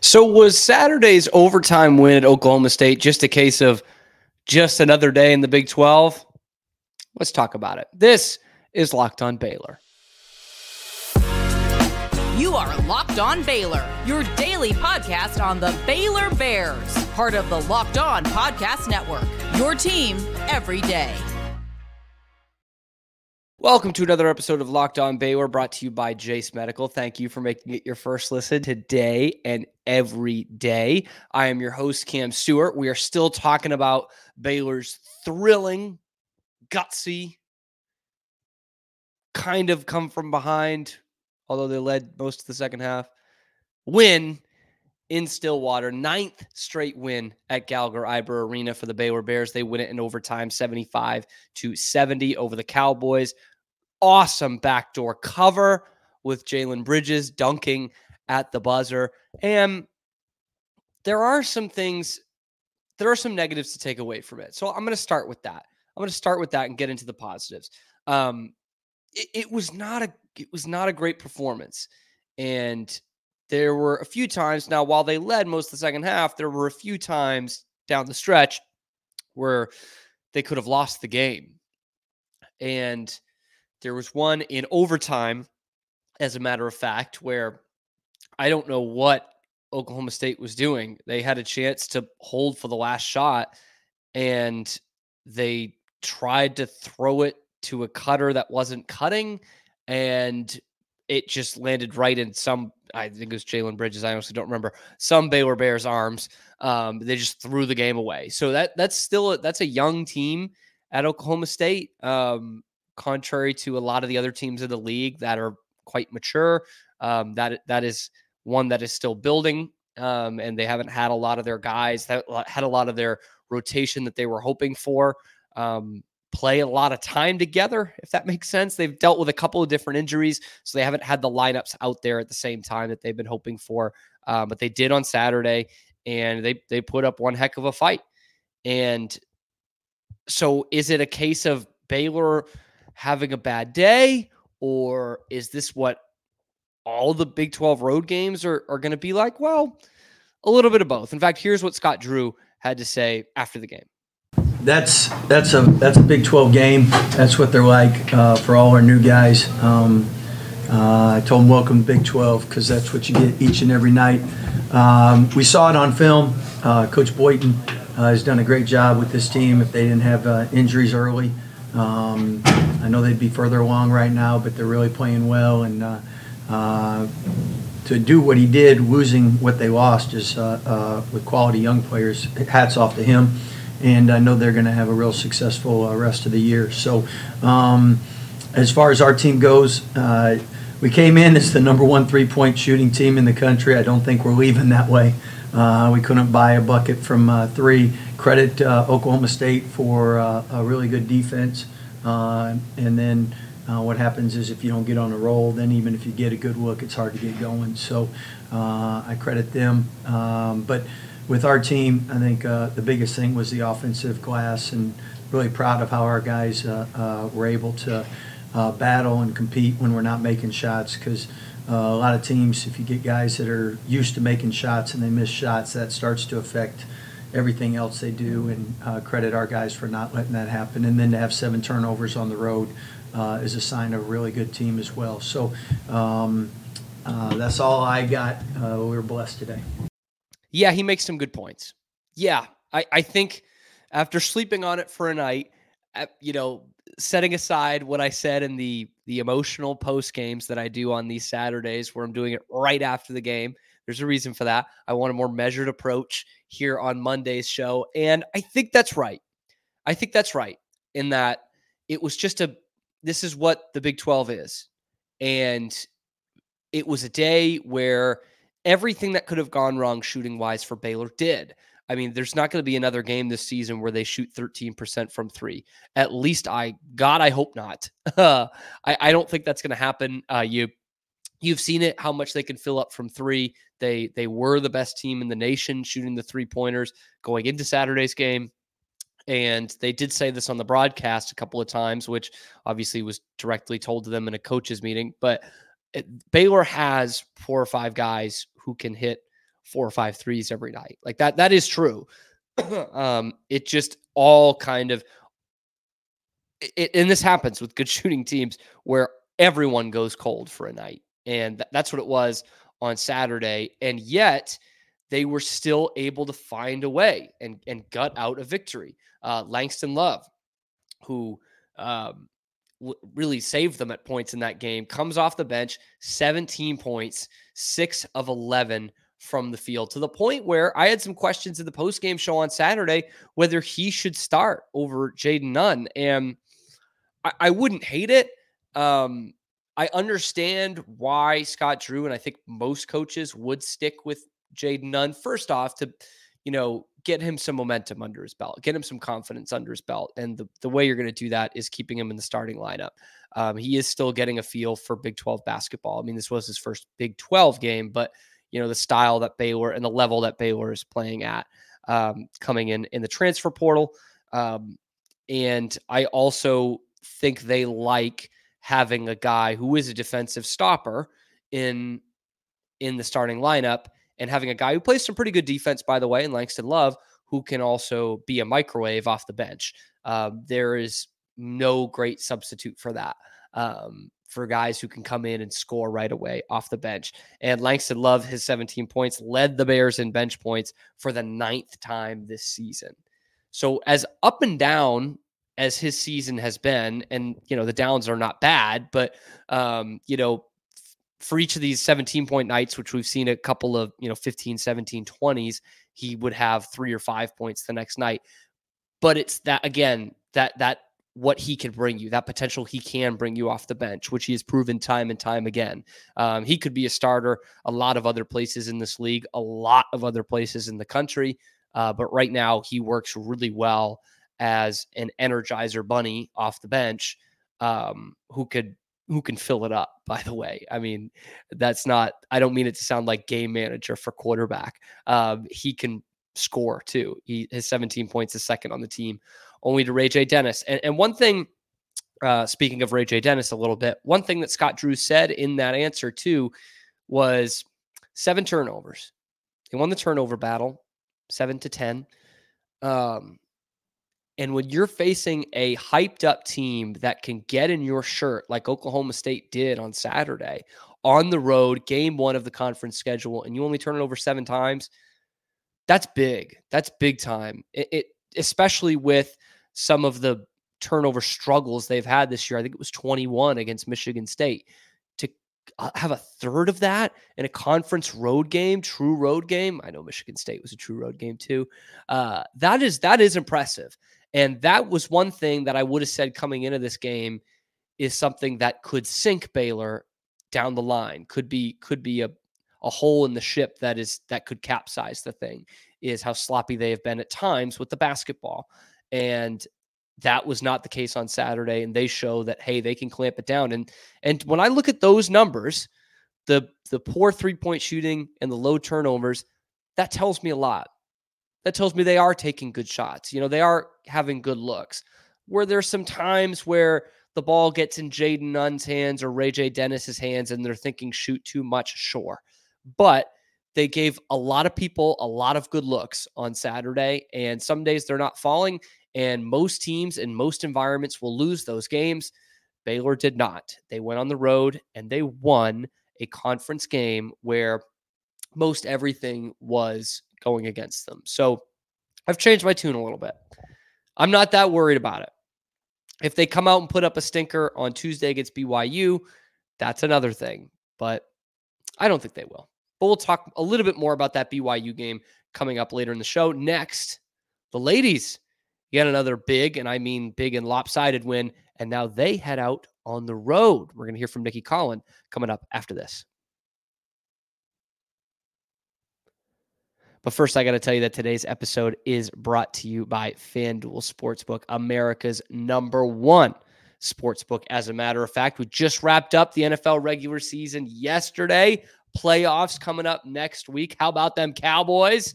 So was Saturday's overtime win at Oklahoma State just a case of just another day in the Big 12? Let's talk about it. This is Locked On Baylor. You are Locked On Baylor, your daily podcast on the Baylor Bears, part of the Locked On Podcast Network. Your team every day. Welcome to another episode of Locked On Baylor brought to you by Jase Medical. Thank you for making it your first listen today and every day. I am your host, Cam Stewart. We are still talking about Baylor's thrilling, gutsy, kind of come from behind, although they led most of the second half, win in Stillwater. Ninth straight win at Gallagher-Iba Arena for the Baylor Bears. They win it in overtime 75 to 70 over the Cowboys awesome backdoor cover with Jalen Bridges dunking at the buzzer. And there are some things, there are some negatives to take away from it. So I'm going to start with that. I'm going to start with that and get into the positives. Um, it, it was not a it was not a great performance, and there were a few times now while they led most of the second half, there were a few times down the stretch where they could have lost the game, and there was one in overtime, as a matter of fact, where I don't know what Oklahoma State was doing. They had a chance to hold for the last shot and they tried to throw it to a cutter that wasn't cutting and it just landed right in some I think it was Jalen Bridges. I honestly don't remember some Baylor Bears arms. Um, they just threw the game away. So that that's still a, that's a young team at Oklahoma State. Um, contrary to a lot of the other teams in the league that are quite mature. Um, that that is one that is still building, um, and they haven't had a lot of their guys that had a lot of their rotation that they were hoping for. Um, play a lot of time together, if that makes sense. They've dealt with a couple of different injuries, so they haven't had the lineups out there at the same time that they've been hoping for. Um, but they did on Saturday, and they they put up one heck of a fight. And so, is it a case of Baylor? having a bad day, or is this what all the Big 12 road games are, are going to be like? Well, a little bit of both. In fact, here's what Scott Drew had to say after the game. That's that's a that's a Big 12 game. That's what they're like uh, for all our new guys. Um, uh, I told them welcome Big 12 because that's what you get each and every night. Um, we saw it on film. Uh, Coach Boynton uh, has done a great job with this team. If they didn't have uh, injuries early, um, I know they'd be further along right now, but they're really playing well. And uh, to do what he did, losing what they lost, is with quality young players. Hats off to him. And I know they're going to have a real successful uh, rest of the year. So, um, as far as our team goes, uh, we came in as the number one three-point shooting team in the country. I don't think we're leaving that way. we couldn't buy a bucket from three. Credit Oklahoma State for a really good defense. Uh, and then uh, what happens is if you don't get on a roll, then even if you get a good look, it's hard to get going. So uh, I credit them. Um, but with our team, I think uh, the biggest thing was the offensive glass, and really proud of how our guys uh, uh, were able to battle and compete when we're not making shots. Because a lot of teams, if you get guys that are used to making shots and they miss shots, that starts to affect everything else they do, and uh, credit our guys for not letting that happen. And then to have seven turnovers on the road uh, is a sign of a really good team as well. So um, uh, that's all I got. Uh, we were blessed today. Yeah, he makes some good points. Yeah, I, I think after sleeping on it for a night, uh, you know, setting aside what I said in the the emotional post games that I do on these Saturdays, where I'm doing it right after the game there's a reason for that. I want a more measured approach here on Monday's show. And I think that's right. I think that's right in that it was just a, this is what the Big 12 is. And it was a day where everything that could have gone wrong shooting wise for Baylor did. I mean, there's not going to be another game this season where they shoot 13% from three. At least I, God, I hope not. I, I don't think that's going to happen. Uh, you You've seen it how much they can fill up from three. They they were the best team in the nation shooting the three pointers going into Saturday's game. And they did say this on the broadcast a couple of times, which obviously was directly told to them in a coaches meeting. But it, Baylor has four or five guys who can hit four or five threes every night. Like that, that is true. um, it just all kind of, it, and this happens with good shooting teams where everyone goes cold for a night. And th- that's what it was on Saturday. And yet they were still able to find a way and, and gut out a victory. Uh, Langston Love, who um, really saved them at points in that game, comes off the bench, 17 points, six of 11 from the field to the point where I had some questions in the post game show on Saturday whether he should start over Jayden Nunn. And I, I wouldn't hate it. Um, I understand why Scott Drew and I think most coaches would stick with Jayden Nunn. First off, to you know get him some momentum under his belt, get him some confidence under his belt, and the the way you're going to do that is keeping him in the starting lineup. Um, he is still getting a feel for Big 12 basketball. I mean, this was his first Big 12 game, but you know the style that Baylor and the level that Baylor is playing at um, coming in in the transfer portal. Um, and I also think they like having a guy who is a defensive stopper in in the starting lineup and having a guy who plays some pretty good defense, by the way, in Langston Love, who can also be a microwave off the bench. Uh, there is no great substitute for that. Um, for guys who can come in and score right away off the bench. And Langston Love, his 17 points, led the Bears in bench points for the ninth time this season. So, as up and down as his season has been, and you know the downs are not bad, but um, you know for each of these 17 point nights, which we've seen a couple of you know 15, 17, 20s, he would have three or five points the next night. But it's that again that that what he can bring you, that potential he can bring you off the bench, which he has proven time and time again. Um, he could be a starter a lot of other places in this league, a lot of other places in the country. Uh, but right now, he works really well as an energizer bunny off the bench um, who could who can fill it up by the way. I mean that's not i don't mean it to sound like game manager for quarterback. Um, he can score too. He his 17 points is second on the team only to ray j. Dennis. And, and one thing uh, speaking of ray j. Dennis a little bit one thing that scott drew said in that answer too was seven turnovers. He won the turnover battle seven to ten. Um, and when you're facing a hyped up team that can get in your shirt, like Oklahoma State did on Saturday, on the road, game one of the conference schedule, and you only turn it over seven times, that's big. That's big time. It, it especially with some of the turnover struggles they've had this year. I think it was 21 against Michigan State. To uh, have a third of that in a conference road game, true road game. I know Michigan State was a true road game too. Uh, that is that is impressive. And that was one thing that I would have said coming into this game is something that could sink Baylor down the line. Could be could be a a hole in the ship that is that could capsize the thing is how sloppy they have been at times with the basketball. And that was not the case on Saturday and they show that hey, they can clamp it down and and when I look at those numbers, the the poor three-point shooting and the low turnovers, that tells me a lot that tells me they are taking good shots. You know, they are having good looks. Where there's some times where the ball gets in Jayden Nunn's hands or Ray J. Dennis's hands and they're thinking shoot too much, sure. But they gave a lot of people a lot of good looks on Saturday. And some days they're not falling. And most teams in most environments will lose those games. Baylor did not. They went on the road and they won a conference game where most everything was going against them. So I've changed my tune a little bit. I'm not that worried about it. If they come out and put up a stinker on Tuesday against BYU, that's another thing. But I don't think they will. But we'll talk a little bit more about that BYU game coming up later in the show. Next, the ladies get another big, and I mean big and lopsided win. And now they head out on the road. We're going to hear from Nicki Collen coming up after this. But first, I got to tell you that today's episode is brought to you by FanDuel Sportsbook, America's number one sportsbook. As a matter of fact, we just wrapped up the NFL regular season yesterday. Playoffs coming up next week. How about them Cowboys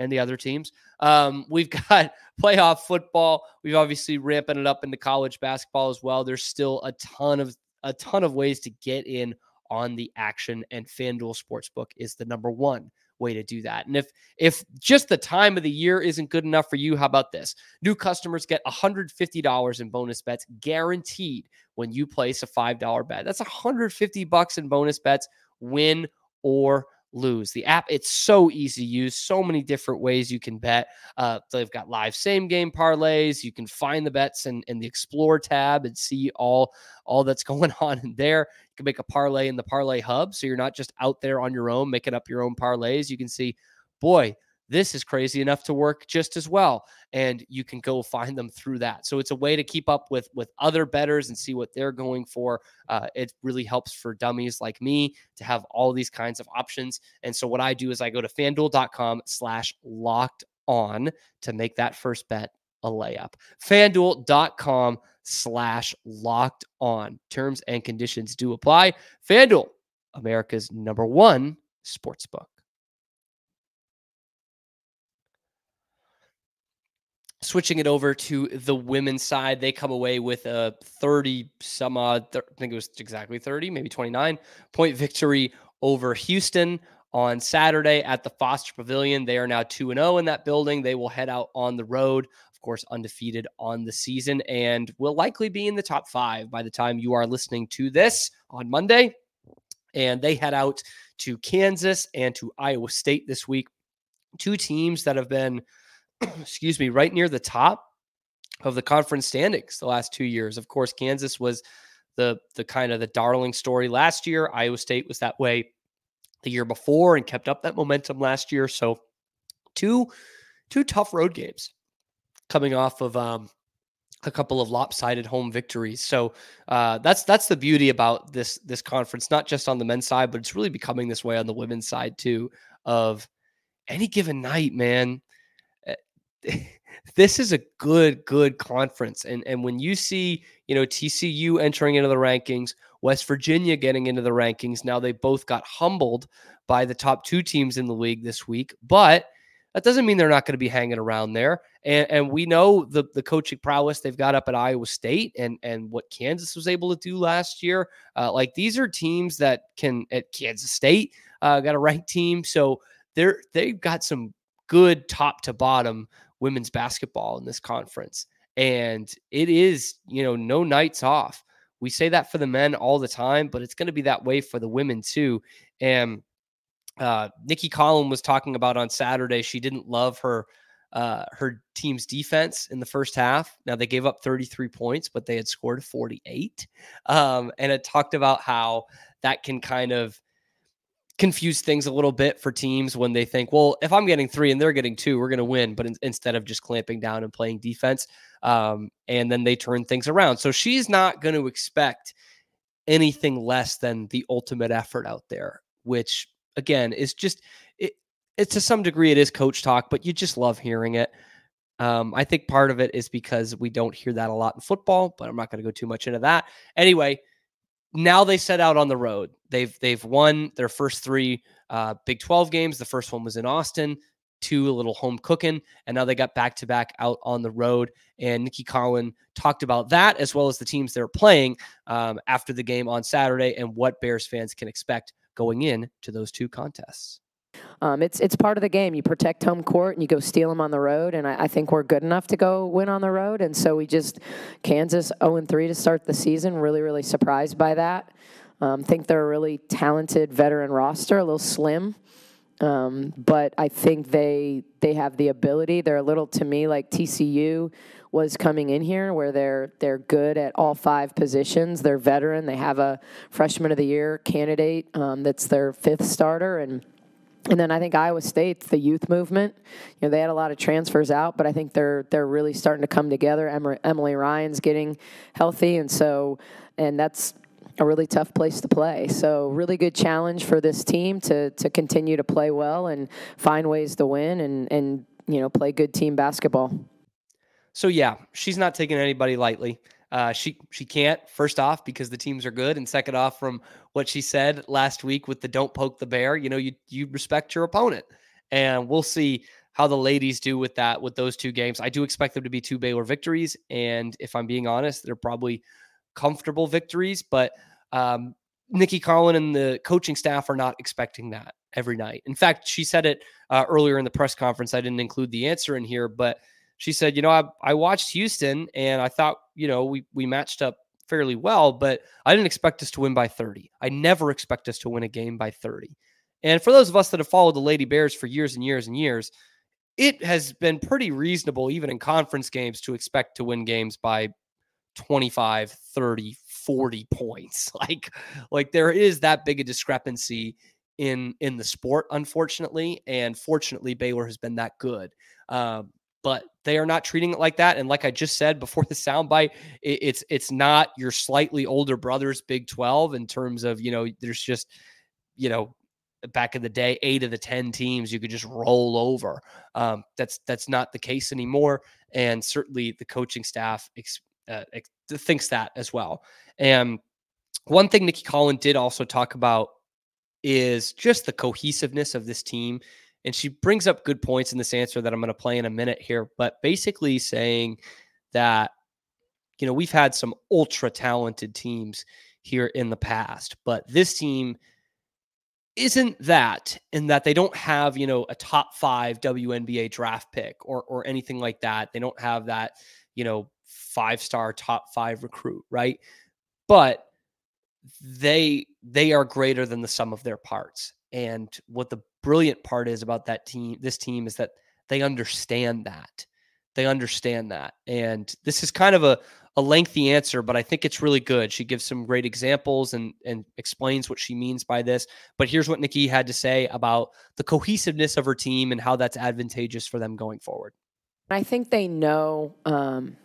and the other teams? Um, we've got playoff football. We've obviously ramping it up into college basketball as well. There's still a ton of a ton of ways to get in on the action, and FanDuel Sportsbook is the number one way to do that. And if if just the time of the year isn't good enough for you, how about this? New customers get $150 in bonus bets guaranteed when you place a $5 bet. That's 150 bucks in bonus bets, win or lose. The app, it's so easy to use, so many different ways you can bet. Uh, they've got live same game parlays. You can find the bets in, in the explore tab and see all, all that's going on in there. You can make a parlay in the parlay hub. So you're not just out there on your own making up your own parlays. You can see, boy, this is crazy enough to work just as well and you can go find them through that. So it's a way to keep up with with other betters and see what they're going for. Uh, it really helps for dummies like me to have all these kinds of options. And so what i do is i go to fanduel.com slash locked on to make that first bet a layup. Fanduel.com slash locked on. Terms and conditions do apply. Fanduel america's number one sports book switching it over to the women's side, they come away with a 30 some odd, I think it was exactly 30, maybe 29 point victory over Houston on Saturday at the Foster Pavilion. They are now 2 0 in that building. They will head out on the road, of course, undefeated on the season, and will likely be in the top five by the time you are listening to this on Monday. And they head out to Kansas and to Iowa State this week. Two teams that have been excuse me, right near the top of the conference standings the last two years. Of course, Kansas was the the kind of the darling story last year. Iowa State was that way the year before and kept up that momentum last year. So two two tough road games coming off of um, a couple of lopsided home victories. So uh, that's that's the beauty about this this conference, not just on the men's side, but it's really becoming this way on the women's side too. Of any given night, man, this is a good, good conference. And and when you see, you know, TCU entering into the rankings, West Virginia getting into the rankings, now they both got humbled by the top two teams in the league this week, but that doesn't mean they're not going to be hanging around there. And, and we know the the coaching prowess they've got up at Iowa State and and what Kansas was able to do last year. Uh, like these are teams that can at Kansas State uh, got a ranked team, so they're they've got some good top to bottom women's basketball in this conference. And it is, you know, no nights off. We say that for the men all the time, but it's going to be that way for the women too. And uh, Nicki Collen was talking about on Saturday, she didn't love her uh, her team's defense in the first half. Now they gave up 33 points, but they had scored 48. Um, and it talked about how that can kind of confuse things a little bit for teams when they think, well, if I'm getting three and they're getting two, we're going to win. But in, instead of just clamping down and playing defense, um, and then they turn things around. So she's not going to expect anything less than the ultimate effort out there, which again is just it, it to some degree it is coach talk, but you just love hearing it. Um, I think part of it is because we don't hear that a lot in football, but I'm not going to go too much into that. Anyway, now they set out on the road. They've they've won their first three uh, Big 12 games. The first one was in Austin, two a little home cooking, and now they got back to back out on the road. And Nicki Collen talked about that as well as the teams they're playing um, after the game on Saturday and what Bears fans can expect going in to those two contests. Um, it's it's part of the game. You protect home court and you go steal them on the road. And I, I, think we're good enough to go win on the road. And so we just Kansas 0 3 to start the season. Really, really surprised by that. Um, think they're a really talented veteran roster, a little slim. Um, but I think they they have the ability. They're a little to me like TCU was coming in here, where they're they're good at all five positions. They're veteran. They have a freshman of the year candidate um, that's their fifth starter, and and then I think Iowa State, the youth movement, you know, they had a lot of transfers out, but I think they're they're really starting to come together. Emily Ryan's getting healthy, and so and that's a really tough place to play. So really good challenge for this team to to continue to play well and find ways to win and and you know play good team basketball. So yeah, she's not taking anybody lightly. Uh, she she can't first off because the teams are good, and second off from what she said last week with the "don't poke the bear." You know, you you respect your opponent, and we'll see how the ladies do with that with those two games. I do expect them to be two Baylor victories, and if I'm being honest, they're probably comfortable victories. But um, Nicki Collen and the coaching staff are not expecting that every night. In fact, she said it uh, earlier in the press conference. I didn't include the answer in here, but she said, you know, I, I watched Houston and I thought, you know, we we matched up fairly well, but I didn't expect us to win by 30. I never expect us to win a game by 30. And for those of us that have followed the Lady Bears for years and years and years, it has been pretty reasonable, even in conference games, to expect to win games by 25, 30, 40 points. Like, like there is that big a discrepancy in in the sport, unfortunately. And fortunately, Baylor has been that good. Um, but they are not treating it like that. And like I just said before the soundbite, it, it's it's not your slightly older brother's Big 12 in terms of, you know, there's just, you know, back in the day, eight of the 10 teams you could just roll over. Um, that's that's not the case anymore. And certainly the coaching staff ex, uh, ex, thinks that as well. And one thing Nicki Collen did also talk about is just the cohesiveness of this team. And she brings up good points in this answer that I'm going to play in a minute here, but basically saying that, you know, we've had some ultra talented teams here in the past, but this team isn't that in that they don't have, you know, a top five WNBA draft pick or or anything like that. They don't have that, you know, five star top five recruit, right? But they they are greater than the sum of their parts. And what the brilliant part is about that team, this team, is that they understand that. They understand that. And this is kind of a, a lengthy answer, but I think it's really good. She gives some great examples and and explains what she means by this. But here's what Nicki had to say about the cohesiveness of her team and how that's advantageous for them going forward. I think they know, um,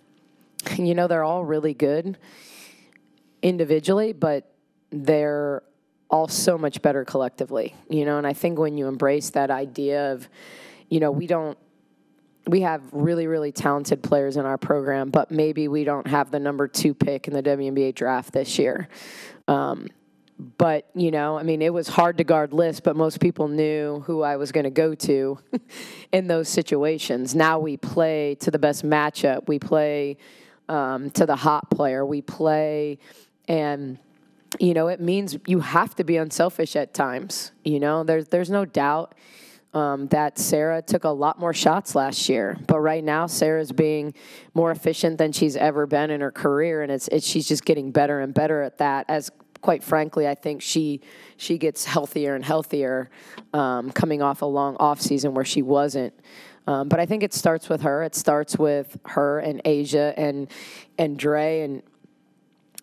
you know, they're all really good individually, but they're all so much better collectively, you know. And I think when you embrace that idea of, you know, we don't, we have really, really talented players in our program, but maybe we don't have the number two pick in the WNBA draft this year. Um, but you know, I mean, it was hard to guard lists, but most people knew who I was going to go to in those situations. Now we play to the best matchup. We play um, to the hot player. We play and you know, it means you have to be unselfish at times. You know, there's there's no doubt um, that Sarah took a lot more shots last year, but right now Sarah's being more efficient than she's ever been in her career, and it's, it's she's just getting better and better at that. As quite frankly, I think she she gets healthier and healthier um, coming off a long off season where she wasn't. Um, but I think it starts with her. It starts with her and Aijha and and Dre and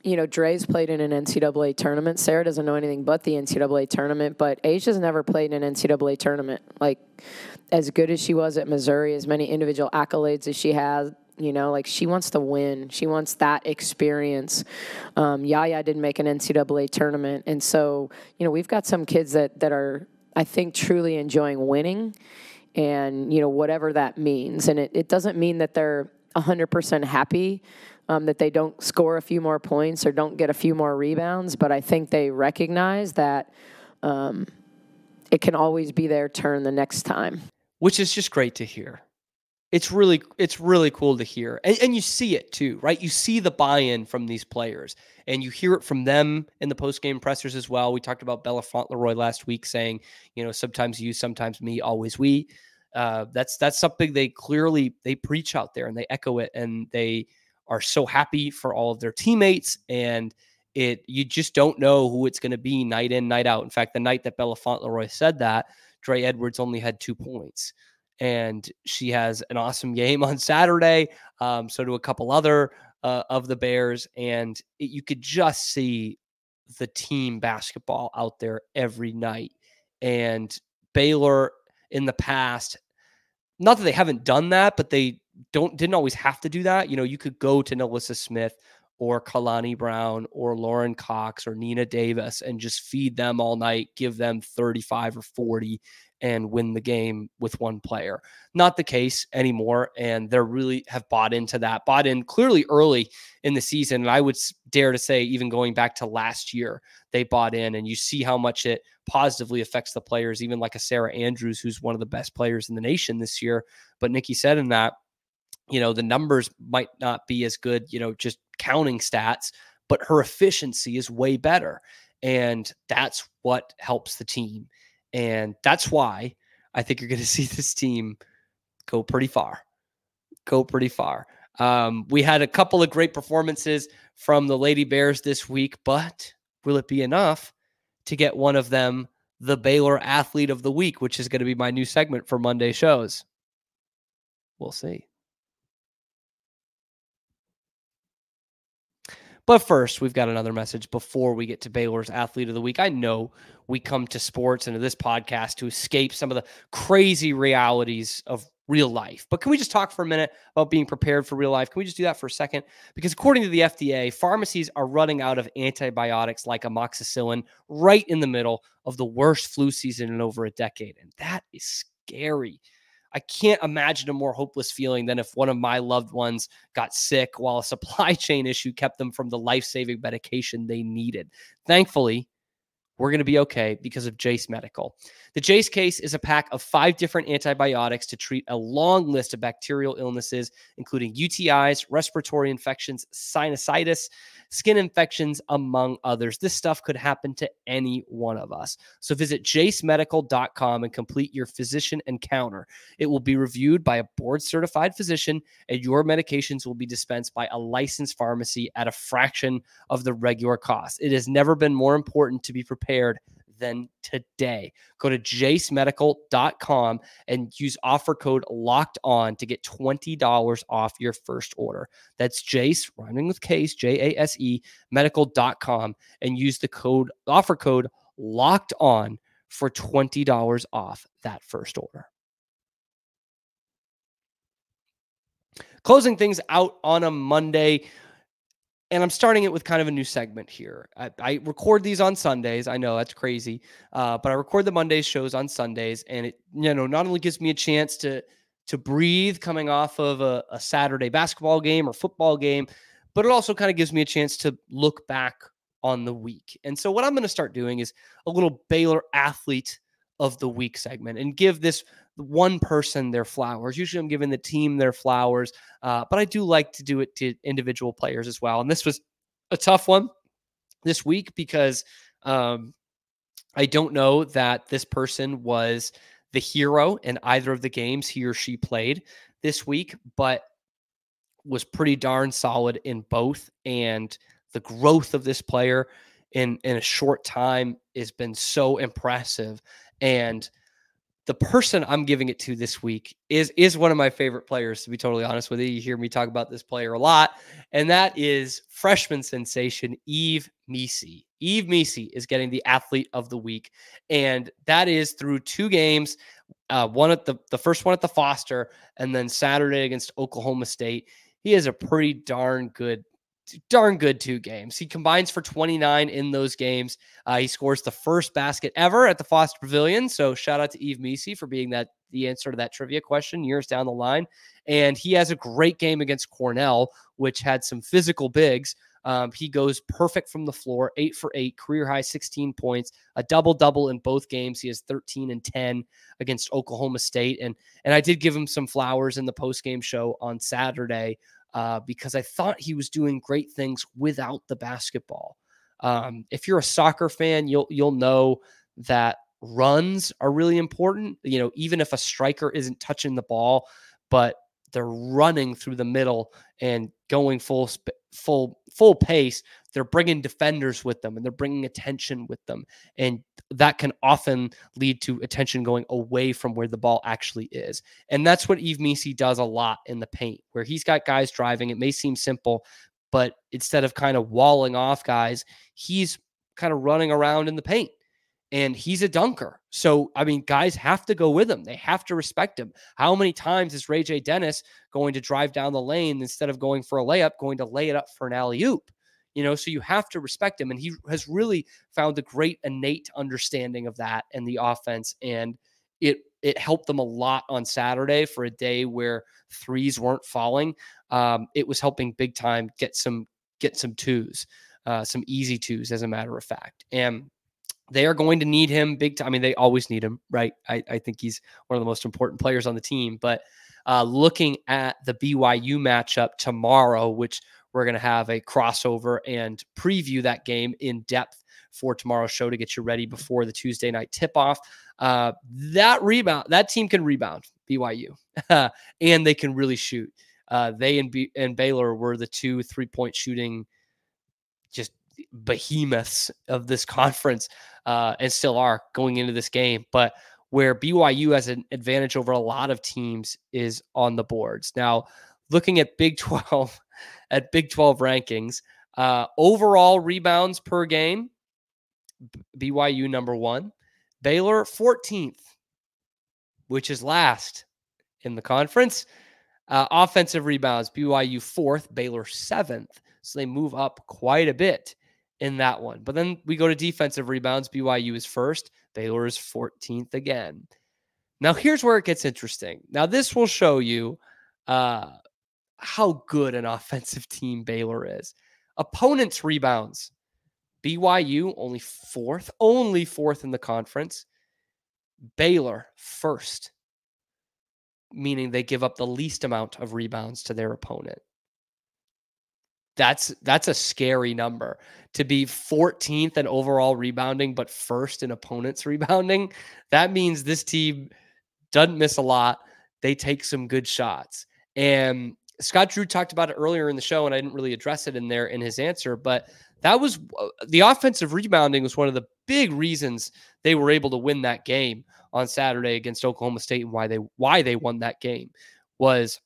you know, Dre's played in an NCAA tournament. Sarah doesn't know anything but the NCAA tournament, but Aijha's never played in an NCAA tournament. Like, as good as she was at Missouri, as many individual accolades as she has, you know, like she wants to win. She wants that experience. Um, Yaya didn't make an NCAA tournament. And so, you know, we've got some kids that, that are, I think, truly enjoying winning and, you know, whatever that means. And it, it doesn't mean that they're 100% happy um, that they don't score a few more points or don't get a few more rebounds, but I think they recognize that um, it can always be their turn the next time. Which is just great to hear. It's really it's really cool to hear. And, and you see it too, right? You see the buy-in from these players and you hear it from them in the post-game pressers as well. We talked about Bella Fauntleroy last week saying, you know, sometimes you, sometimes me, always we. Uh, that's that's something they clearly they preach out there and they echo it and they are so happy for all of their teammates and it you just don't know who it's going to be night in night out. In fact the night that bella fauntleroy said that dre edwards only had two points and she has an awesome game on saturday um, so do a couple other uh, of the bears and it, you could just see the team basketball out there every night. And baylor in the past not that they haven't done that but they don't didn't always have to do that. You know, you could go to NaLyssa Smith or Kalani Brown or Lauren Cox or Nina Davis and just feed them all night, give them 35 or 40 and win the game with one player. Not the case anymore. And they're really have bought into that, bought in clearly early in the season. And I would dare to say, even going back to last year, they bought in. And you see how much it positively affects the players, even like a Sarah Andrews, who's one of the best players in the nation this year. But Nicki said in that, you know, the numbers might not be as good, you know, just counting stats, but her efficiency is way better. And that's what helps the team. And that's why I think you're going to see this team go pretty far. Go pretty far. Um, we had a couple of great performances from the Lady Bears this week, but will it be enough to get one of them the Baylor Athlete of the Week, which is going to be my new segment for Monday shows? We'll see. But first, we've got another message before we get to Baylor's Athlete of the Week. I know we come to sports and to this podcast to escape some of the crazy realities of real life. But can we just talk for a minute about being prepared for real life? Can we just do that for a second? Because according to the FDA, pharmacies are running out of antibiotics like amoxicillin right in the middle of the worst flu season in over a decade. And that is scary. I can't imagine a more hopeless feeling than if one of my loved ones got sick while a supply chain issue kept them from the life saving medication they needed. Thankfully, we're going to be okay because of Jase Medical. The Jase case is a pack of five different antibiotics to treat a long list of bacterial illnesses, including UTIs, respiratory infections, sinusitis, skin infections, among others. This stuff could happen to any one of us. So visit jasemedical.com and complete your physician encounter. It will be reviewed by a board certified physician, and your medications will be dispensed by a licensed pharmacy at a fraction of the regular cost. It has never been more important to be prepared than today. Go to jasemedical.com and use offer code locked on to get $20 off your first order. That's Jase, rhyming with case, J A S E, medical.com, and use the code, offer code locked on for $20 off that first order. Closing things out on a Monday and I'm starting it with kind of a new segment here. I, I record these on Sundays. I know that's crazy, uh, but I record the Mondays shows on Sundays, and it you know not only gives me a chance to to breathe coming off of a, a Saturday basketball game or football game, but it also kind of gives me a chance to look back on the week. And so what I'm going to start doing is a little Baylor athlete of the week segment and give this one person their flowers. Usually I'm giving the team their flowers, uh, but I do like to do it to individual players as well. And this was a tough one this week because um, I don't know that this person was the hero in either of the games he or she played this week, but was pretty darn solid in both. And the growth of this player in in a short time has been so impressive. And the person I'm giving it to this week is is one of my favorite players. To be totally honest with you, you hear me talk about this player a lot, and that is freshman sensation Yves Missi. Yves Missi is getting the athlete of the week, and that is through two games. Uh, one at the the first one at the Foster, and then Saturday against Oklahoma State. He is a pretty darn good darn good two games. He combines for 29 in those games. Uh, he scores the first basket ever at the Foster Pavilion. So shout out to Yves Missi for being that the answer to that trivia question years down the line. And he has a great game against Cornell, which had some physical bigs. Um, he goes perfect from the floor, eight for eight, career high 16 points, a double double in both games. He has 13 and 10 against Oklahoma State, and and I did give him some flowers in the post game show on Saturday uh, because I thought he was doing great things without the basketball. Um, if you're a soccer fan, you'll you'll know that runs are really important. You know, even if a striker isn't touching the ball, but they're running through the middle and going full full full pace they're bringing defenders with them and they're bringing attention with them and that can often lead to attention going away from where the ball actually is and that's what Yves Missi does a lot in the paint where he's got guys driving it may seem simple but instead of kind of walling off guys he's kind of running around in the paint and he's a dunker. So, I mean, guys have to go with him. They have to respect him. How many times is Ray J. Dennis going to drive down the lane instead of going for a layup, going to lay it up for an alley oop? You know, so you have to respect him. And he has really found a great innate understanding of that and the offense. And it it helped them a lot on Saturday for a day where threes weren't falling. Um, it was helping big time get some get some twos, uh, some easy twos, as a matter of fact. And they are going to need him big time. I mean, they always need him, right? I, I think he's one of the most important players on the team. But uh, looking at the BYU matchup tomorrow, which we're going to have a crossover and preview that game in depth for tomorrow's show to get you ready before the Tuesday night tip off. Uh, that rebound, that team can rebound BYU, and they can really shoot. Uh, they and, B- and Baylor were the two three point shooting just behemoths of this conference uh, and still are going into this game. But where BYU has an advantage over a lot of teams is on the boards. Now, looking at Big 12, at Big 12 rankings, uh, overall rebounds per game, BYU number one, Baylor 14th, which is last in the conference. Uh, offensive rebounds, BYU fourth, Baylor seventh. So they move up quite a bit in that one. But then we go to defensive rebounds. BYU is first, Baylor is 14th again. Now, here's where it gets interesting. Now, this will show you uh, how good an offensive team Baylor is. Opponents' rebounds. BYU only fourth, only fourth in the conference. Baylor first, meaning they give up the least amount of rebounds to their opponent. That's that's a scary number to be 14th in overall rebounding, but first in opponents rebounding. That means this team doesn't miss a lot. They take some good shots. And Scott Drew talked about it earlier in the show, and I didn't really address it in there in his answer, but that was uh, the offensive rebounding was one of the big reasons they were able to win that game on Saturday against Oklahoma State and why they why they won that game was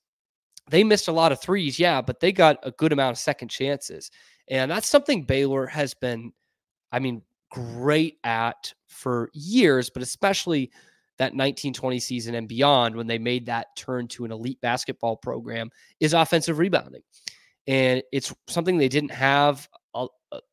they missed a lot of threes, yeah, but they got a good amount of second chances. And that's something Baylor has been, I mean, great at for years, but especially that 1920 season and beyond when they made that turn to an elite basketball program is offensive rebounding. And it's something they didn't have a,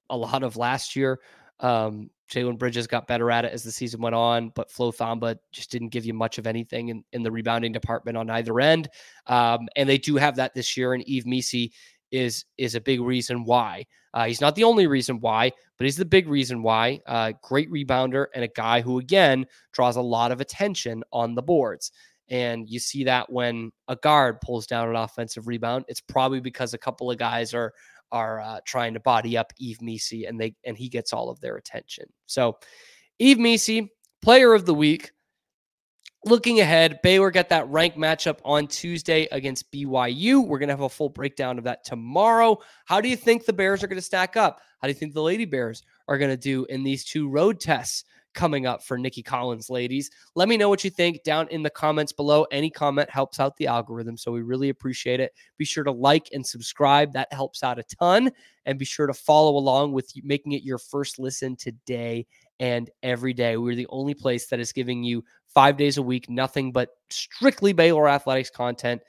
a lot of last year. Um, Jalen Bridges got better at it as the season went on, but Flo Thamba just didn't give you much of anything in, in the rebounding department on either end. Um, and they do have that this year. And Yves Missi is is a big reason why. Uh, he's not the only reason why, but he's the big reason why. Uh, great rebounder and a guy who again draws a lot of attention on the boards. And you see that when a guard pulls down an offensive rebound, it's probably because a couple of guys are are uh, trying to body up Yves Missi, and they and he gets all of their attention. So, Yves Missi, player of the week. Looking ahead, Baylor got that ranked matchup on Tuesday against BYU. We're going to have a full breakdown of that tomorrow. How do you think the Bears are going to stack up? How do you think the Lady Bears are going to do in these two road tests? coming up for Nicki Collen's, ladies. Let me know what you think down in the comments below. Any comment helps out the algorithm, so we really appreciate it. Be sure to like and subscribe, that helps out a ton. And be sure to follow along with making it your first listen today and every day. We're the only place that is giving you five days a week, nothing but strictly Baylor athletics content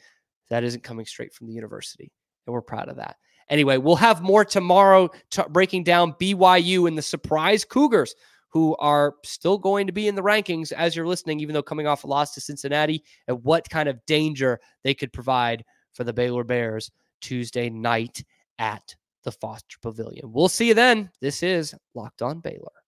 that isn't coming straight from the university. And we're proud of that. Anyway, we'll have more tomorrow t- breaking down BYU and the surprise Cougars who are still going to be in the rankings as you're listening, even though coming off a loss to Cincinnati, and what kind of danger they could provide for the Baylor Bears Tuesday night at the Foster Pavilion. We'll see you then. This is Locked On Baylor.